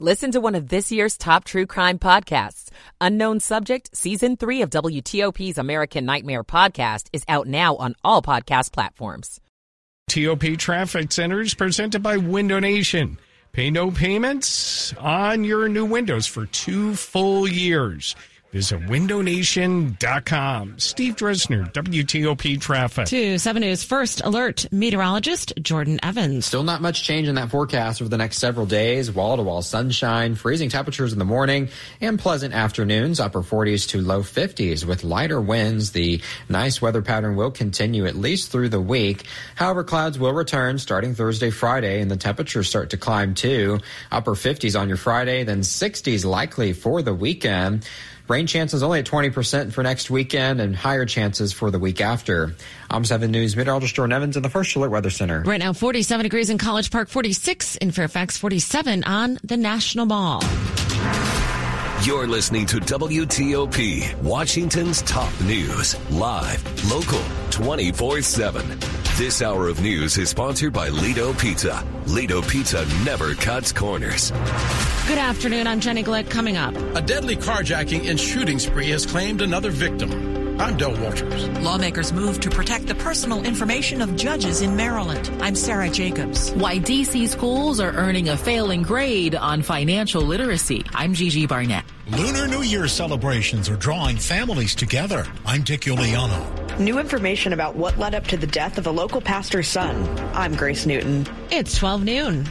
Listen to one of this year's top true crime podcasts. Unknown Subject, Season 3 of WTOP's American Nightmare podcast is out now on all podcast platforms. TOP Traffic Centers presented by Window Nation. Pay no payments on your new windows for two full years. Visit windownation.com. Steve Dresner, WTOP Traffic. To 7 News First Alert meteorologist Jordan Evans. Still not much change in that forecast over the next several days. Wall to wall sunshine, freezing temperatures in the morning, and pleasant afternoons, upper 40s to low 50s with lighter winds. The nice weather pattern will continue at least through the week. However, clouds will return starting Thursday, Friday, and the temperatures start to climb too. Upper 50s on your Friday, then 60s likely for the weekend. Rain chances only at 20% for next weekend and higher chances for the week after. I'm 7 News meteorologist Jordan Evans in the First Alert Weather Center. Right now, 47 degrees in College Park, 46 in Fairfax, 47 on the National Mall. You're listening to WTOP, Washington's top news, live, local, 24 7. This hour of news is sponsored by Lido Pizza. Lido Pizza never cuts corners. Good afternoon. I'm Jenny Glick. Coming up. A deadly carjacking and shooting spree has claimed another victim. I'm Del Walters. Lawmakers move to protect the personal information of judges in Maryland. I'm Sarah Jacobs. Why DC schools are earning a failing grade on financial literacy. I'm Gigi Barnett. Lunar New Year celebrations are drawing families together. I'm Dick Uliano. New information about what led up to the death of a local pastor's son. I'm Grace Newton. It's 12 noon.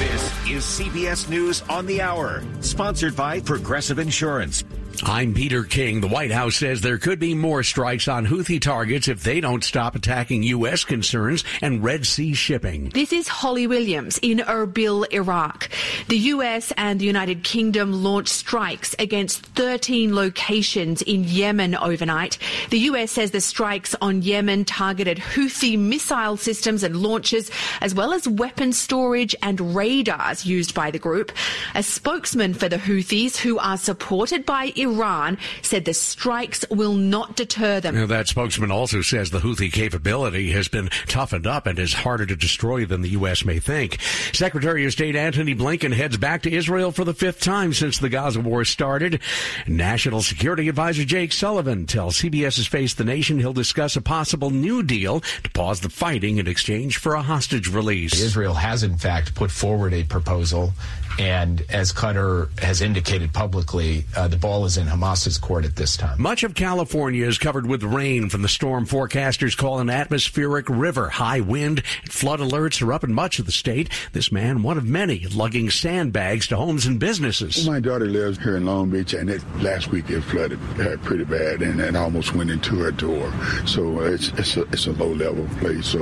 This is CBS News on the Hour, sponsored by Progressive Insurance. I'm Peter King. The White House says there could be more strikes on Houthi targets if they don't stop attacking U.S. concerns and Red Sea shipping. This is Holly Williams in Erbil, Iraq. The U.S. and the United Kingdom launched strikes against 13 locations in Yemen overnight. The U.S. says the strikes on Yemen targeted Houthi missile systems and launches, as well as weapon storage and radars used by the group. A spokesman for the Houthis, who are supported by Iran said the strikes will not deter them. Now, that spokesman also says the Houthi capability has been toughened up and is harder to destroy than the U.S. may think. Secretary of State Antony Blinken heads back to Israel for the fifth time since the Gaza war started. National Security Advisor Jake Sullivan tells CBS's Face the Nation he'll discuss a possible new deal to pause the fighting in exchange for a hostage release. Israel has, in fact, put forward a proposal and as Qatar has indicated publicly, uh, the ball is in Hamas's court at this time. Much of California is covered with rain from the storm forecasters call an atmospheric river. High wind and flood alerts are up in much of the state. This man, one of many, lugging sandbags to homes and businesses. My daughter lives here in Long Beach, and it, last week it flooded uh, pretty bad, and it almost went into her door. So it's it's a, it's a low level place. So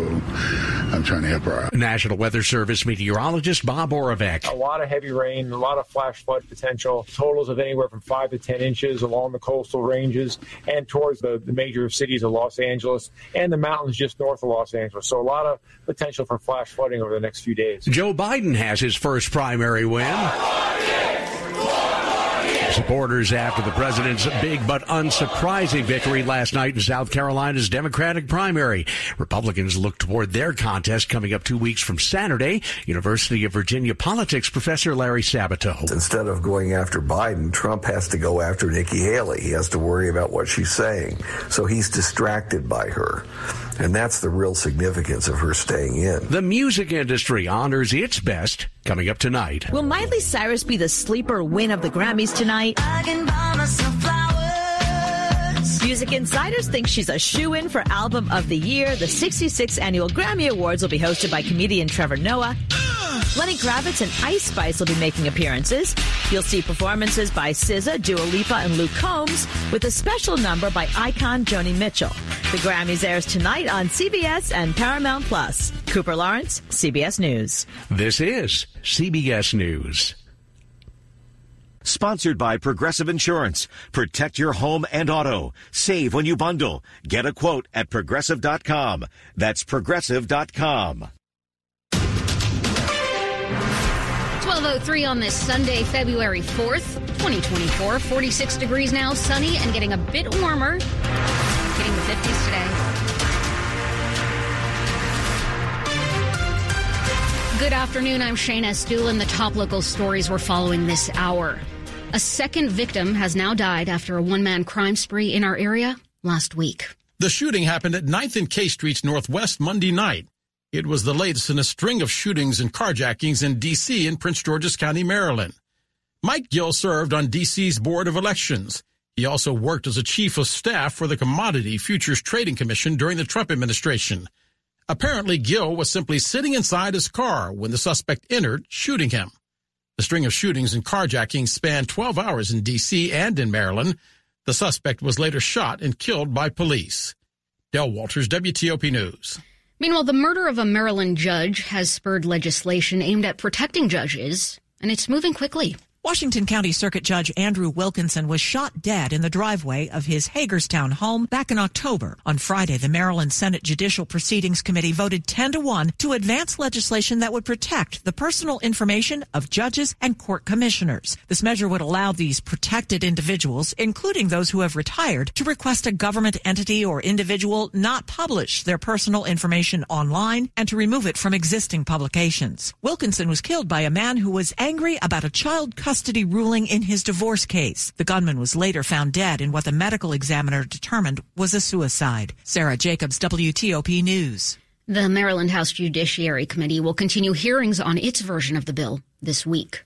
I'm trying to help her out. National Weather Service meteorologist Bob Oravec. A lot of heavy rain, a lot of flash flood potential. Totals of anywhere from five to ten inches along the coastal ranges and towards the, the major cities of Los Angeles and the mountains just north of Los Angeles. So a lot of potential for flash flooding over the next few days. Joe Biden has his first primary win. Supporters after the president's big but unsurprising victory last night in South Carolina's Democratic primary. Republicans look toward their contest coming up two weeks from Saturday. University of Virginia politics professor Larry Sabato. Instead of going after Biden, Trump has to go after Nikki Haley. He has to worry about what she's saying. So he's distracted by her. And that's the real significance of her staying in. The music industry honors its best coming up tonight. Will Miley Cyrus be the sleeper win of the Grammys tonight? Music insiders think she's a shoe in for Album of the Year. The 66th annual Grammy Awards will be hosted by comedian Trevor Noah. Lenny Kravitz and Ice Spice will be making appearances. You'll see performances by SZA, Dua Lipa, and Luke Combs, with a special number by icon Joni Mitchell. The Grammys airs tonight on CBS and Paramount Plus. Cooper Lawrence, CBS News. This is CBS News. Sponsored by Progressive Insurance. Protect your home and auto. Save when you bundle. Get a quote at progressive.com. That's progressive.com. 1203 on this Sunday, February 4th, 2024. 46 degrees now, sunny and getting a bit warmer. Getting the 50s today. Good afternoon. I'm Shayna Estulin, and the top local stories we're following this hour. A second victim has now died after a one man crime spree in our area last week. The shooting happened at 9th and K Streets Northwest Monday night. It was the latest in a string of shootings and carjackings in D.C. and Prince George's County, Maryland. Mike Gill served on D.C.'s Board of Elections. He also worked as a chief of staff for the Commodity Futures Trading Commission during the Trump administration. Apparently, Gill was simply sitting inside his car when the suspect entered, shooting him. The string of shootings and carjackings spanned 12 hours in D.C. and in Maryland. The suspect was later shot and killed by police. Del Walters, WTOP News. Meanwhile, the murder of a Maryland judge has spurred legislation aimed at protecting judges, and it's moving quickly. Washington County Circuit Judge Andrew Wilkinson was shot dead in the driveway of his Hagerstown home back in October. On Friday, the Maryland Senate Judicial Proceedings Committee voted 10 to 1 to advance legislation that would protect the personal information of judges and court commissioners. This measure would allow these protected individuals, including those who have retired, to request a government entity or individual not publish their personal information online and to remove it from existing publications. Wilkinson was killed by a man who was angry about a child custody custody ruling in his divorce case. The gunman was later found dead in what the medical examiner determined was a suicide. Sarah Jacobs, WTOP News. The Maryland House Judiciary Committee will continue hearings on its version of the bill this week.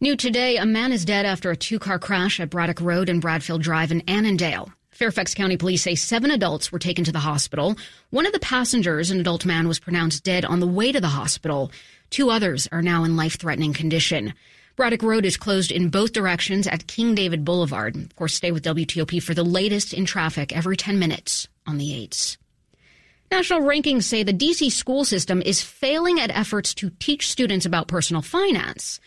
New today, a man is dead after a two car crash at Braddock Road and Bradfield Drive in Annandale. Fairfax County police say seven adults were taken to the hospital. One of the passengers, an adult man, was pronounced dead on the way to the hospital. Two others are now in life threatening condition. Braddock Road is closed in both directions at King David Boulevard. Of course, stay with WTOP for the latest in traffic every 10 minutes on the 8s. National rankings say the DC school system is failing at efforts to teach students about personal finance.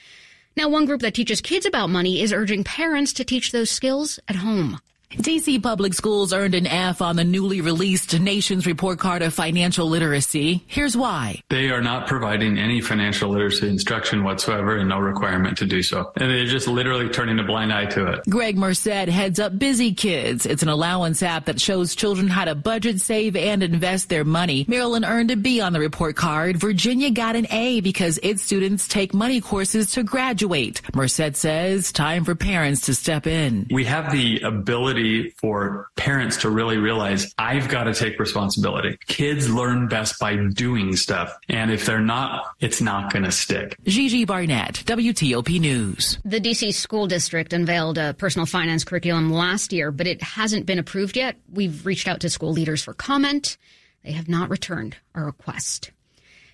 Now, one group that teaches kids about money is urging parents to teach those skills at home. DC Public Schools earned an F on the newly released Nation's Report Card of Financial Literacy. Here's why. They are not providing any financial literacy instruction whatsoever and no requirement to do so. And they're just literally turning a blind eye to it. Greg Merced heads up Busy Kids. It's an allowance app that shows children how to budget, save, and invest their money. Maryland earned a B on the report card. Virginia got an A because its students take money courses to graduate. Merced says time for parents to step in. We have the ability for parents to really realize I've got to take responsibility. Kids learn best by doing stuff. And if they're not, it's not going to stick. Gigi Barnett, WTOP News. The DC School District unveiled a personal finance curriculum last year, but it hasn't been approved yet. We've reached out to school leaders for comment. They have not returned our request.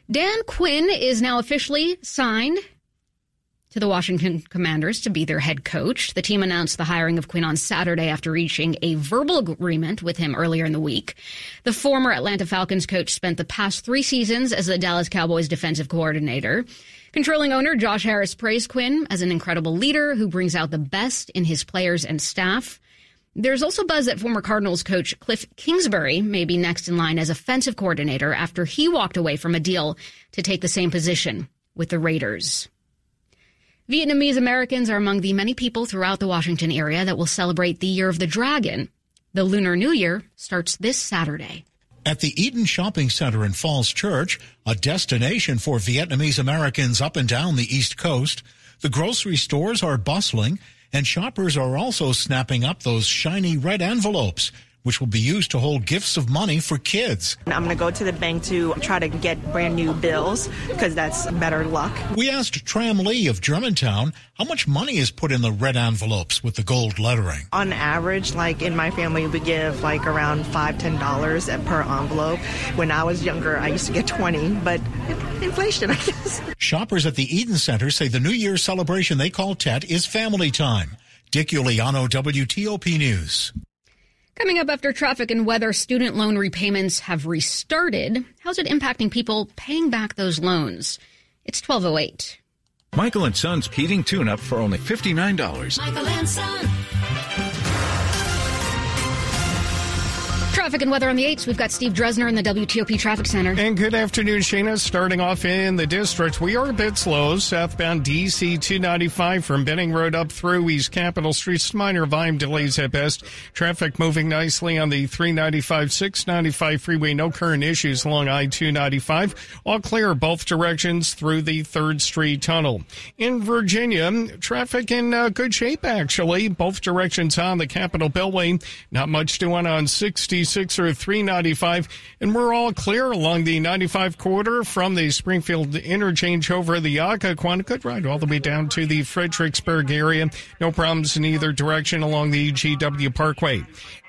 Dan Quinn is now officially signed to the Washington Commanders to be their head coach. The team announced the hiring of Quinn on Saturday after reaching a verbal agreement with him earlier in the week. The former Atlanta Falcons coach spent the past three seasons as the Dallas Cowboys defensive coordinator. Controlling owner Josh Harris praised Quinn as an incredible leader who brings out the best in his players and staff. There's also buzz that former Cardinals coach Cliff Kingsbury may be next in line as offensive coordinator after he walked away from a deal to take the same position with the Raiders. Vietnamese Americans are among the many people throughout the Washington area that will celebrate the Year of the Dragon. The Lunar New Year starts this Saturday. At the Eden Shopping Center in Falls Church, a destination for Vietnamese Americans up and down the East Coast, the grocery stores are bustling, and shoppers are also snapping up those shiny red envelopes which will be used to hold gifts of money for kids. I'm going to go to the bank to try to get brand new bills because that's better luck. We asked Tram Lee of Germantown how much money is put in the red envelopes with the gold lettering. On average, like in my family, we give like around five, ten dollars per envelope. When I was younger, I used to get twenty, but inflation, I guess. Shoppers at the Eden Center say the New Year's celebration they call Tet is family time. Dick Uliano, WTOP News. Coming up after traffic and weather, student loan repayments have restarted. How's it impacting people paying back those loans? It's 1208. Michael and Son's heating tune up for only $59. Michael and Son. Traffic and weather on the 8s. We've got Steve Dresner in the WTOP Traffic Center. And good afternoon, Shayna. Starting off in the district, we are a bit slow. Southbound DC 295 from Benning Road up through East Capitol Street. Minor volume delays at best. Traffic moving nicely on the 395 695 freeway. No current issues along I 295. All clear both directions through the 3rd Street Tunnel. In Virginia, traffic in uh, good shape, actually. Both directions on the Capitol Beltway. Not much doing on 66 or 395. And we're all clear along the 95 corridor from the Springfield interchange over the Occoquan. Good ride all the way down to the Fredericksburg area. No problems in either direction along the GW Parkway.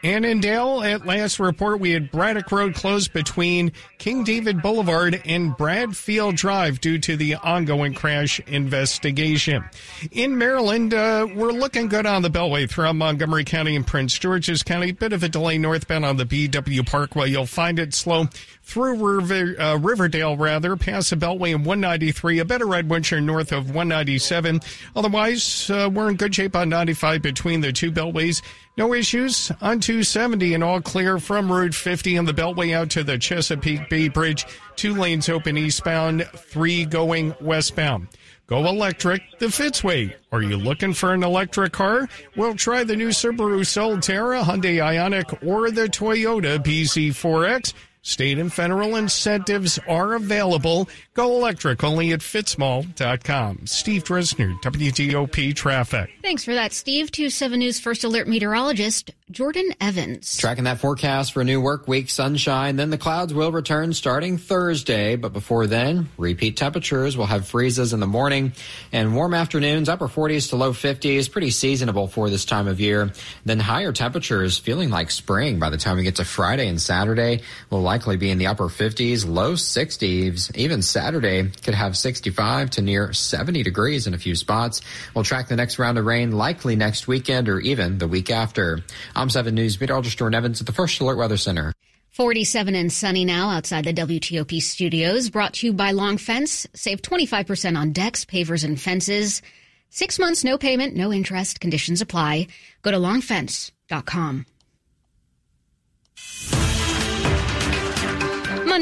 Annandale, at last report, we had Braddock Road closed between King David Boulevard and Bradfield Drive due to the ongoing crash investigation. In Maryland, uh, we're looking good on the Beltway throughout Montgomery County and Prince George's County. Bit of a delay northbound on the BW Parkway. You'll find it slow through River, uh, Riverdale, rather, past the Beltway in 193, a better ride once you're north of 197. Otherwise, uh, we're in good shape on 95 between the two Beltways. No issues on 270 and all clear from Route 50 on the Beltway out to the Chesapeake Bay Bridge. Two lanes open eastbound, three going westbound. Go electric the Fitz Way. Are you looking for an electric car? We'll try the new Subaru Solterra, Hyundai Ioniq, or the Toyota BZ4X. State and federal incentives are available. Go electric only at fitzmall.com. Steve Dresner, WTOP Traffic. Thanks for that, Steve. 2 7 News First Alert meteorologist Jordan Evans. Tracking that forecast for a new work week, sunshine. Then the clouds will return starting Thursday. But before then, repeat temperatures. We'll have freezes in the morning and warm afternoons, upper 40s to low 50s. Pretty seasonable for this time of year. Then higher temperatures, feeling like spring by the time we get to Friday and Saturday. Will likely be in the upper 50s, low 60s. Even Saturday could have 65 to near 70 degrees in a few spots. We'll track the next round of rain likely next weekend or even the week after. I'm 7 News meteorologist Jordan Evans at the First Alert Weather Center. 47 and sunny now outside the WTOP studios. Brought to you by Long Fence. Save 25% on decks, pavers, and fences. Six months, no payment, no interest. Conditions apply. Go to longfence.com.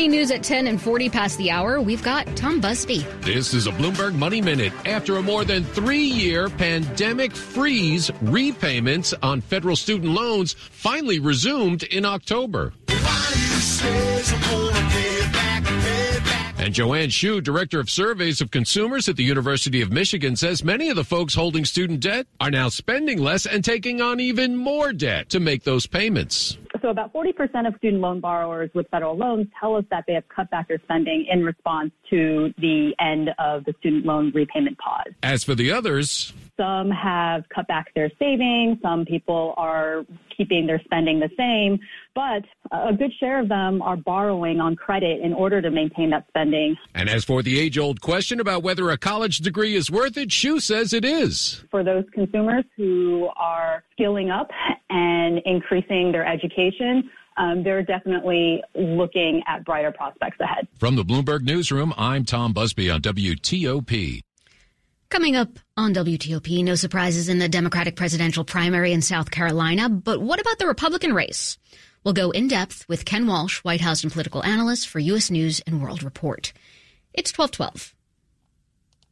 Money news at 10 and 40 past the hour. We've got Tom Busby. This is a Bloomberg Money Minute. After a more than three year pandemic freeze, repayments on federal student loans finally resumed in October. And Joanne Hsu, Director of Surveys of Consumers at the University of Michigan, says many of the folks holding student debt are now spending less and taking on even more debt to make those payments. So about 40% of student loan borrowers with federal loans tell us that they have cut back their spending in response to the end of the student loan repayment pause. As for the others, some have cut back their savings. Some people are keeping their spending the same, but a good share of them are borrowing on credit in order to maintain that spending. And as for the age old question about whether a college degree is worth it, Hsu says it is. For those consumers who are skilling up and increasing their education, um, they're definitely looking at brighter prospects ahead. From the Bloomberg Newsroom, I'm Tom Busby on WTOP. Coming up on WTOP, no surprises in the Democratic presidential primary in South Carolina, but what about the Republican race? We'll go in depth with Ken Walsh, White House and political analyst for U.S. News and World Report. It's 1212.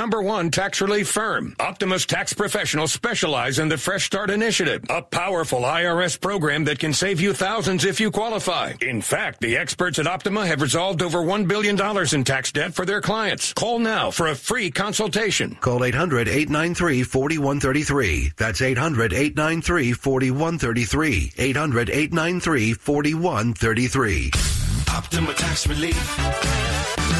number one tax relief firm. Optima's tax professionals specialize in the Fresh Start Initiative, a powerful IRS program that can save you thousands if you qualify. In fact, the experts at Optima have resolved over $1 billion in tax debt for their clients. Call now for a free consultation. Call 800 893 4133. That's 800 893 4133. 800 893 4133. Optima Tax Relief.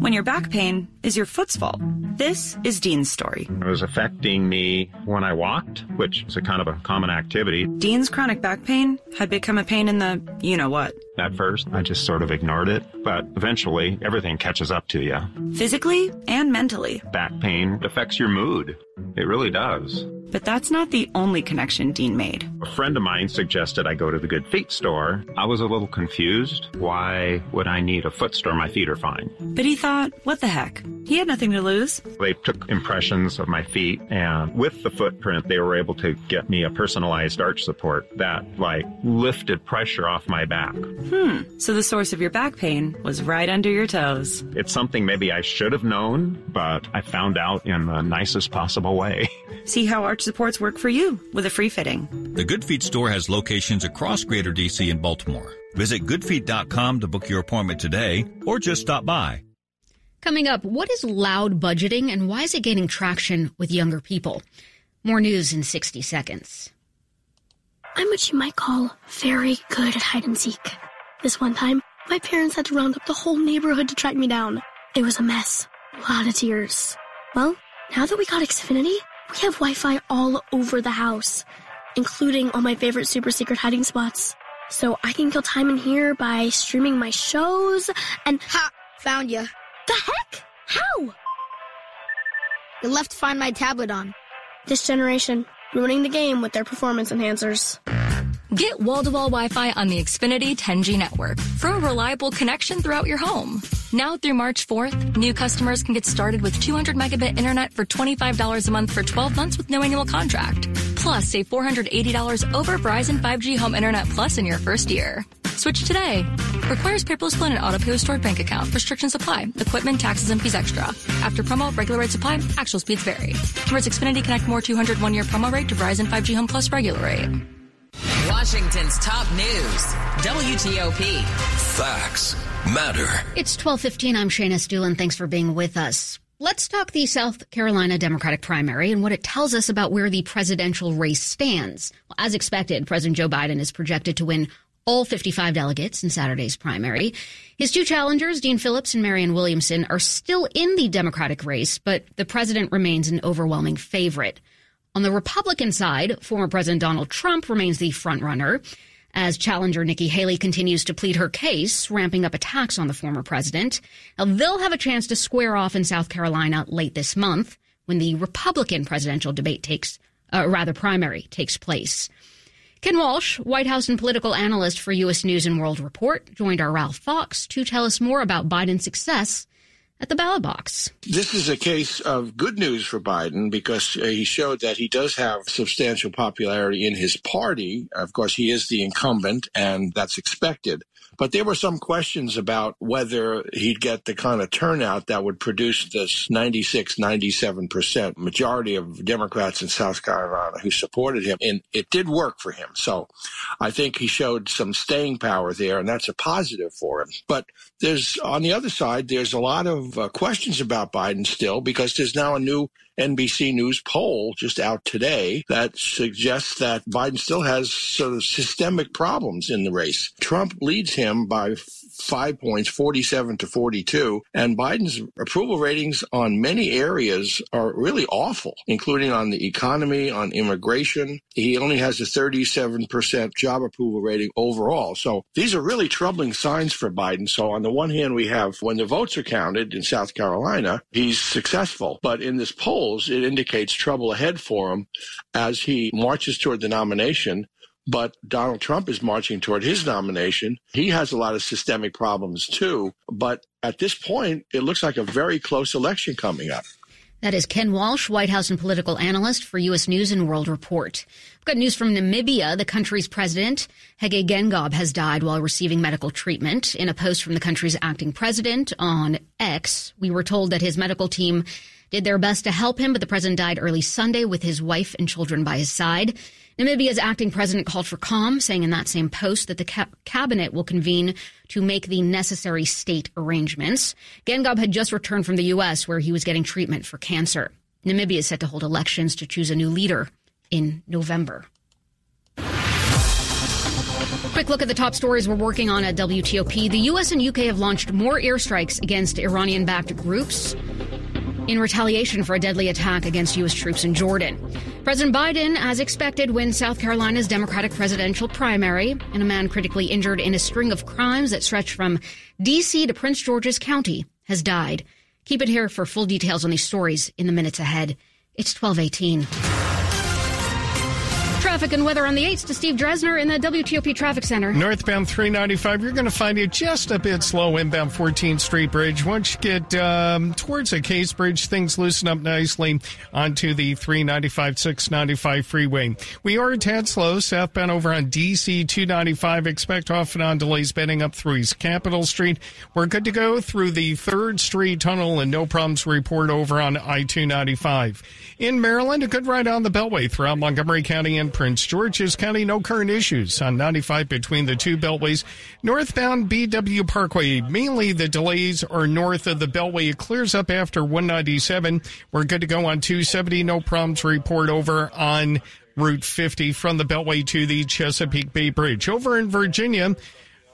When your back pain is your foot's fault. This is Dean's story. It was affecting me when I walked, which is a kind of a common activity. Dean's chronic back pain had become a pain in the you know what. At first, I just sort of ignored it, but eventually everything catches up to you. Physically and mentally. Back pain affects your mood. It really does. But that's not the only connection Dean made. A friend of mine suggested I go to the Good Feet store. I was a little confused. Why would I need a foot store? My feet are fine. But he thought, what the heck? He had nothing to lose. They took impressions of my feet, and with the footprint, they were able to get me a personalized arch support that, like, lifted pressure off my back. Hmm. So the source of your back pain was right under your toes. It's something maybe I should have known, but I found out in the nicest possible way. See how arch supports work for you with a free fitting. The Good Feet store has locations across Greater DC and Baltimore. Visit goodfeet.com to book your appointment today or just stop by. Coming up, what is loud budgeting and why is it gaining traction with younger people? More news in 60 seconds. I'm what you might call very good at hide and seek. This one time, my parents had to round up the whole neighborhood to track me down. It was a mess. A lot of tears. Well, now that we got Xfinity, we have Wi-Fi all over the house, including all my favorite super secret hiding spots. So I can kill time in here by streaming my shows and- Ha! Found you. The heck? How? You left Find My tablet on. This generation, ruining the game with their performance enhancers. Get wall-to-wall Wi-Fi on the Xfinity 10G network for a reliable connection throughout your home. Now through March 4th, new customers can get started with 200 megabit internet for $25 a month for 12 months with no annual contract. Plus, save $480 over Verizon 5G Home Internet Plus in your first year. Switch today. Requires paperless plan and auto pay with stored bank account. Restrictions apply. Equipment, taxes, and fees extra. After promo, regular rate supply. Actual speeds vary. Converts Xfinity Connect More 200 one year promo rate to Verizon 5G Home Plus regular rate. Washington's top news. WTOP. Facts matter. It's 12:15. I'm Shayna Estulin. Thanks for being with us. Let's talk the South Carolina Democratic primary and what it tells us about where the presidential race stands. Well, as expected, President Joe Biden is projected to win all 55 delegates in Saturday's primary. His two challengers, Dean Phillips and Marianne Williamson, are still in the Democratic race, but the president remains an overwhelming favorite. On the Republican side, former President Donald Trump remains the frontrunner as challenger Nikki Haley continues to plead her case, ramping up attacks on the former president. Now, they'll have a chance to square off in South Carolina late this month when the Republican presidential debate takes, uh, rather primary takes place. Ken Walsh, White House and political analyst for U.S. News and World Report, joined our Ralph Fox to tell us more about Biden's success at the ballot box. This is a case of good news for Biden because uh, he showed that he does have substantial popularity in his party. Of course, he is the incumbent, and that's expected. But there were some questions about whether he'd get the kind of turnout that would produce this 96, 97% majority of Democrats in South Carolina who supported him. And it did work for him. So I think he showed some staying power there, and that's a positive for him. But there's, on the other side, there's a lot of uh, questions about Biden still because there's now a new NBC News poll just out today that suggests that Biden still has sort of systemic problems in the race. Trump leads him by five points, 47 to 42. And Biden's approval ratings on many areas are really awful, including on the economy, on immigration. He only has a 37% job approval rating overall. So these are really troubling signs for Biden. So on the one hand, we have when the votes are counted in South Carolina, he's successful. But in this polls, it indicates trouble ahead for him as he marches toward the nomination but Donald Trump is marching toward his nomination. He has a lot of systemic problems too. But at this point, it looks like a very close election coming up. That is Ken Walsh, White House and political analyst for U.S. News and World Report. We've got news from Namibia. The country's president, Hage Geingob, has died while receiving medical treatment. In a post from the country's acting president on X, we were told that his medical team did their best to help him, but the president died early Sunday with his wife and children by his side. Namibia's acting president called for calm, saying in that same post that the ca- cabinet will convene to make the necessary state arrangements. Geingob had just returned from the U.S., where he was getting treatment for cancer. Namibia is set to hold elections to choose a new leader in November. Quick look at the top stories we're working on at WTOP. The U.S. and U.K. have launched more airstrikes against Iranian backed groups in retaliation for a deadly attack against U.S. troops in Jordan. President Biden, as expected, wins South Carolina's Democratic presidential primary, and a man critically injured in a string of crimes that stretch from D.C. to Prince George's County has died. Keep it here for full details on these stories in the minutes ahead. It's 1218. Traffic and weather on the 8th to Steve Dresner in the WTOP Traffic Center. Northbound 395, you're going to find it just a bit slow inbound 14th Street Bridge. Once you get um, towards the Case Bridge, things loosen up nicely onto the 395 695 freeway. We are a tad slow southbound over on DC 295. Expect off and on delays Benning up through East Capitol Street. We're good to go through the 3rd Street Tunnel and no problems report over on I 295. In Maryland, a good ride on the Beltway throughout Montgomery County and Prince George's County. No current issues on 95 between the two beltways. Northbound BW Parkway, mainly the delays are north of the beltway. It clears up after 197. We're good to go on 270. No problems report over on Route 50 from the beltway to the Chesapeake Bay Bridge. Over in Virginia,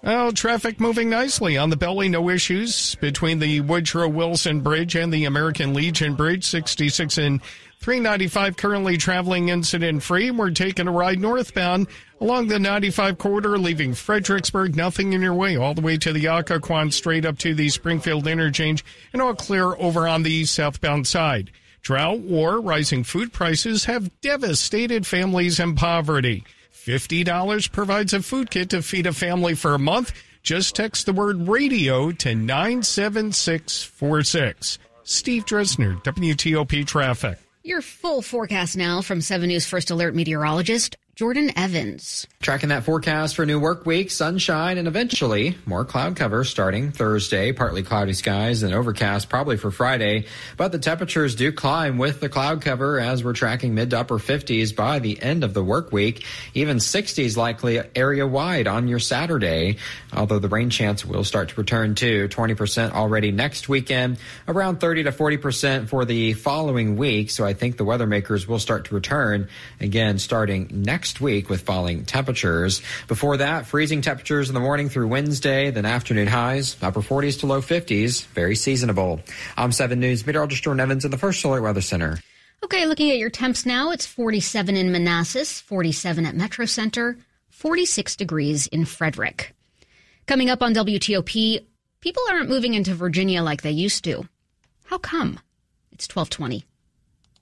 well, traffic moving nicely on the Beltway. No issues between the Woodrow Wilson Bridge and the American Legion Bridge. 66 and 395 currently traveling incident free. We're taking a ride northbound along the 95 corridor, leaving Fredericksburg. Nothing in your way all the way to the Occoquan, straight up to the Springfield interchange, and all clear over on the southbound side. Drought, war, rising food prices have devastated families and poverty. $50 provides a food kit to feed a family for a month. Just text the word radio to 97646. Steve Dresner, WTOP Traffic. Your full forecast now from 7 News First Alert meteorologist Jordan Evans. Tracking that forecast for a new work week, sunshine, and eventually more cloud cover starting Thursday. Partly cloudy skies and overcast probably for Friday. But the temperatures do climb with the cloud cover as we're tracking mid to upper 50s by the end of the work week. Even 60s likely area wide on your Saturday, although the rain chance will start to return too. 20% already next weekend, around 30 to 40% for the following week. So I think the weather makers will start to return again starting next next week with falling temperatures. Before that, freezing temperatures in the morning through Wednesday, then afternoon highs, upper 40s to low 50s, very seasonable. I'm 7 News meteorologist Jordan Evans in the First Alert Weather Center. Okay, looking at your temps now, it's 47 in Manassas, 47 at Metro Center, 46 degrees in Frederick. Coming up on WTOP, people aren't moving into Virginia like they used to. How come? It's 1220.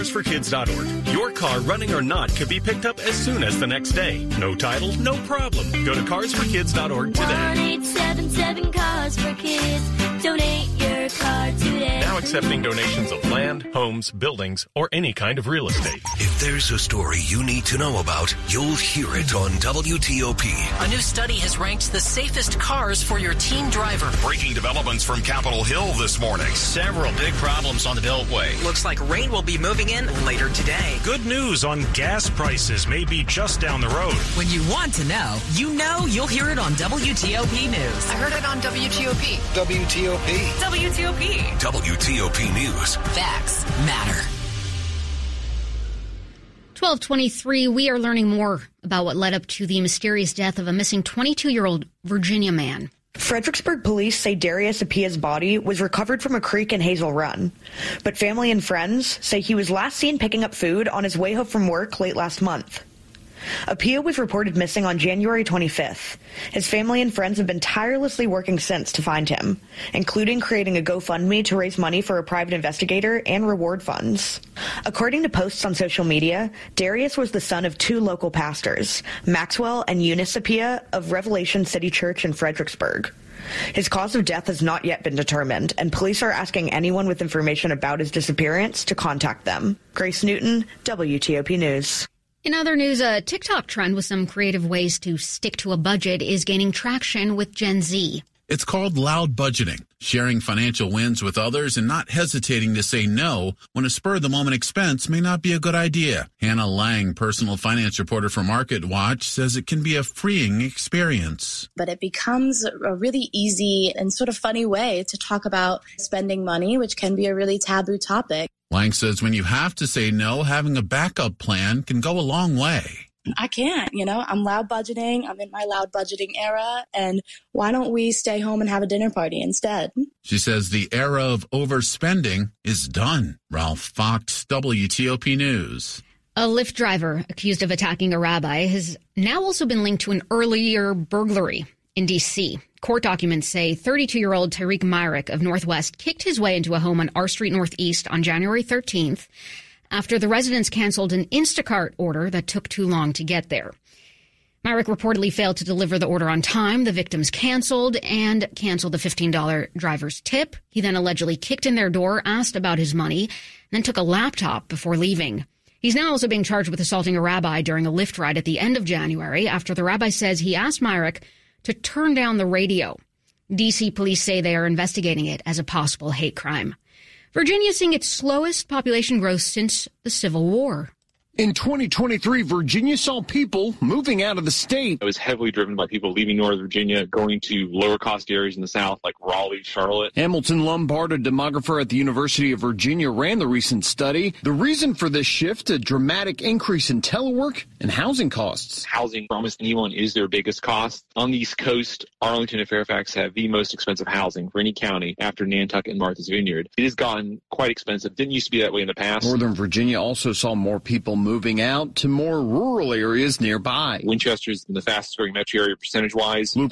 carsforkids.org. Your car, running or not, could be picked up as soon as the next day. No title, no problem. Go to carsforkids.org today. eight seven seven cars for kids. Donate your car today. Now accepting donations of land, homes, buildings, or any kind of real estate. If there's a story you need to know about, you'll hear it on WTOP. A new study has ranked the safest cars for your teen driver. Breaking developments from Capitol Hill this morning. Several big problems on the Beltway. Looks like rain will be moving in later today. Good news on gas prices may be just down the road. When you want to know, you know you'll hear it on WTOP News. I heard it on WTOP. WTOP. WTOP. WTOP News. Facts matter. 1223, we are learning more about what led up to the mysterious death of a missing 22 year old Virginia man. Fredericksburg police say Darius Apia's body was recovered from a creek in Hazel Run, but family and friends say he was last seen picking up food on his way home from work late last month. Apia was reported missing on January 25th. His family and friends have been tirelessly working since to find him, including creating a GoFundMe to raise money for a private investigator and reward funds. According to posts on social media, Darius was the son of two local pastors, Maxwell and Eunice Apia of Revelation City Church in Fredericksburg. His cause of death has not yet been determined, and police are asking anyone with information about his disappearance to contact them. Grace Newton, WTOP News. In other news, a TikTok trend with some creative ways to stick to a budget is gaining traction with Gen Z. It's called loud budgeting, sharing financial wins with others and not hesitating to say no when a spur of the moment expense may not be a good idea. Hannah Lang, personal finance reporter for Market Watch, says it can be a freeing experience. But it becomes a really easy and sort of funny way to talk about spending money, which can be a really taboo topic. Lang says when you have to say no, having a backup plan can go a long way. I can't, you know, I'm loud budgeting. I'm in my loud budgeting era. And why don't we stay home and have a dinner party instead? She says the era of overspending is done. Ralph Fox, WTOP News. A Lyft driver accused of attacking a rabbi has now also been linked to an earlier burglary in D.C. Court documents say 32 year old Tyreek Myrick of Northwest kicked his way into a home on R Street Northeast on January 13th after the residents canceled an Instacart order that took too long to get there. Myrick reportedly failed to deliver the order on time. The victims canceled and canceled the $15 driver's tip. He then allegedly kicked in their door, asked about his money, then took a laptop before leaving. He's now also being charged with assaulting a rabbi during a Lyft ride at the end of January after the rabbi says he asked Myrick to turn down the radio. DC police say they are investigating it as a possible hate crime. Virginia is seeing its slowest population growth since the Civil War. In 2023, Virginia saw people moving out of the state. It was heavily driven by people leaving Northern Virginia, going to lower cost areas in the South like Raleigh, Charlotte. Hamilton Lombard, a demographer at the University of Virginia, ran the recent study. The reason for this shift, a dramatic increase in telework and housing costs. Housing for almost anyone is their biggest cost. On the East Coast, Arlington and Fairfax have the most expensive housing for any county after Nantucket and Martha's Vineyard. It has gotten quite expensive. Didn't used to be that way in the past. Northern Virginia also saw more people moving out to more rural areas nearby. Winchester's the fastest growing metro area percentage wise. Luke